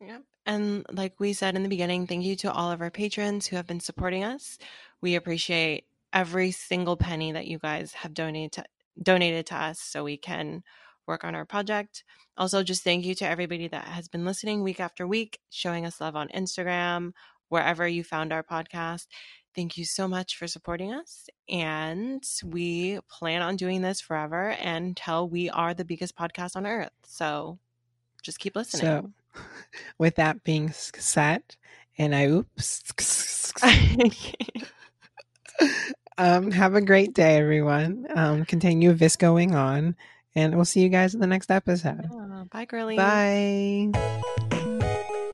Yep. And like we said in the beginning, thank you to all of our patrons who have been supporting us. We appreciate every single penny that you guys have donated to, donated to us so we can work on our project. Also, just thank you to everybody that has been listening week after week, showing us love on Instagram, wherever you found our podcast. Thank you so much for supporting us. And we plan on doing this forever until we are the biggest podcast on earth. So just keep listening. So with that being said, and I oops. um, have a great day, everyone. Um, continue viscoing on, and we'll see you guys in the next episode. Yeah, bye, girlies. Bye.